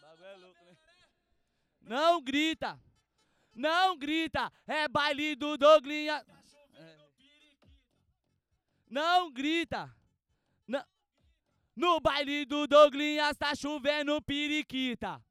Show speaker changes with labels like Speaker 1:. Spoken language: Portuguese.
Speaker 1: Bagulho é louco, né? Não grita! Não grita! É baile do Doglinha. É. Não grita! Não. No baile do Doglinha está chovendo periquita.